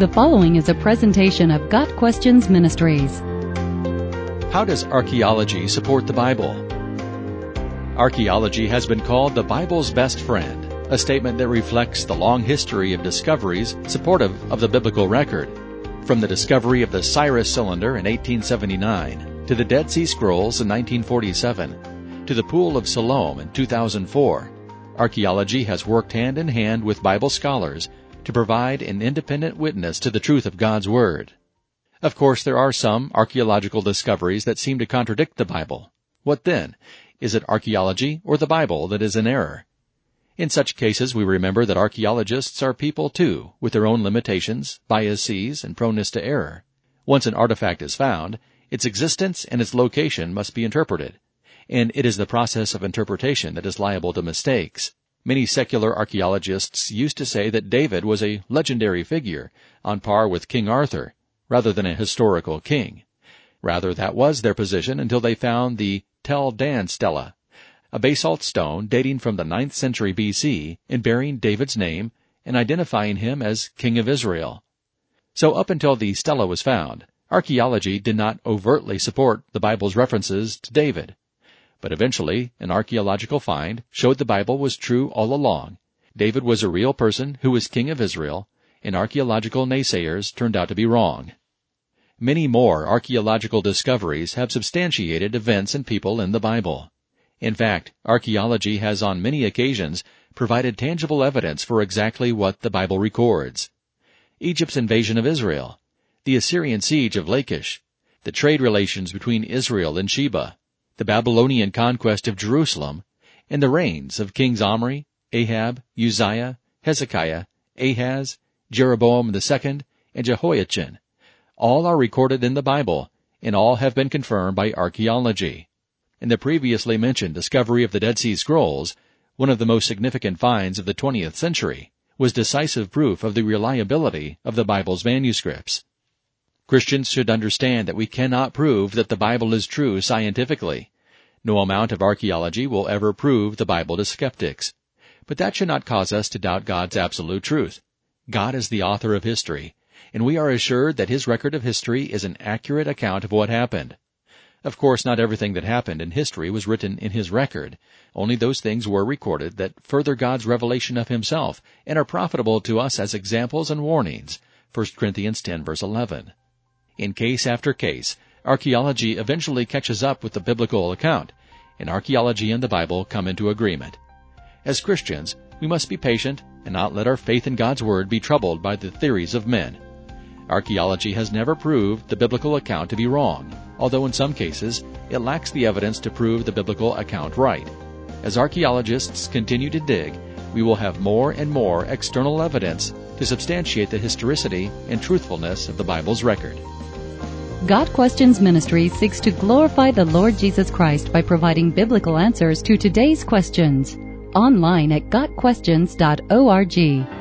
The following is a presentation of Got Questions Ministries. How does archaeology support the Bible? Archaeology has been called the Bible's best friend, a statement that reflects the long history of discoveries supportive of the biblical record. From the discovery of the Cyrus cylinder in 1879 to the Dead Sea Scrolls in 1947 to the Pool of Siloam in 2004, archaeology has worked hand in hand with Bible scholars to provide an independent witness to the truth of God's Word. Of course, there are some archaeological discoveries that seem to contradict the Bible. What then? Is it archaeology or the Bible that is in error? In such cases, we remember that archaeologists are people too, with their own limitations, biases, and proneness to error. Once an artifact is found, its existence and its location must be interpreted, and it is the process of interpretation that is liable to mistakes. Many secular archaeologists used to say that David was a legendary figure, on par with King Arthur, rather than a historical king. Rather, that was their position until they found the Tel Dan stela, a basalt stone dating from the 9th century BC and bearing David's name and identifying him as King of Israel. So up until the stela was found, archaeology did not overtly support the Bible's references to David. But eventually, an archaeological find showed the Bible was true all along. David was a real person who was king of Israel, and archaeological naysayers turned out to be wrong. Many more archaeological discoveries have substantiated events and people in the Bible. In fact, archaeology has on many occasions provided tangible evidence for exactly what the Bible records. Egypt's invasion of Israel, the Assyrian siege of Lachish, the trade relations between Israel and Sheba, the Babylonian conquest of Jerusalem, and the reigns of kings Omri, Ahab, Uzziah, Hezekiah, Ahaz, Jeroboam II, and Jehoiachin. All are recorded in the Bible, and all have been confirmed by archaeology. In the previously mentioned discovery of the Dead Sea Scrolls, one of the most significant finds of the 20th century, was decisive proof of the reliability of the Bible's manuscripts. Christians should understand that we cannot prove that the Bible is true scientifically. No amount of archaeology will ever prove the Bible to skeptics. But that should not cause us to doubt God's absolute truth. God is the author of history, and we are assured that his record of history is an accurate account of what happened. Of course, not everything that happened in history was written in his record. Only those things were recorded that further God's revelation of himself and are profitable to us as examples and warnings. 1 Corinthians 10 verse 11. In case after case, archaeology eventually catches up with the biblical account, and archaeology and the Bible come into agreement. As Christians, we must be patient and not let our faith in God's Word be troubled by the theories of men. Archaeology has never proved the biblical account to be wrong, although in some cases it lacks the evidence to prove the biblical account right. As archaeologists continue to dig, we will have more and more external evidence to substantiate the historicity and truthfulness of the Bible's record. Got Questions Ministry seeks to glorify the Lord Jesus Christ by providing biblical answers to today's questions. Online at GotQuestions.org.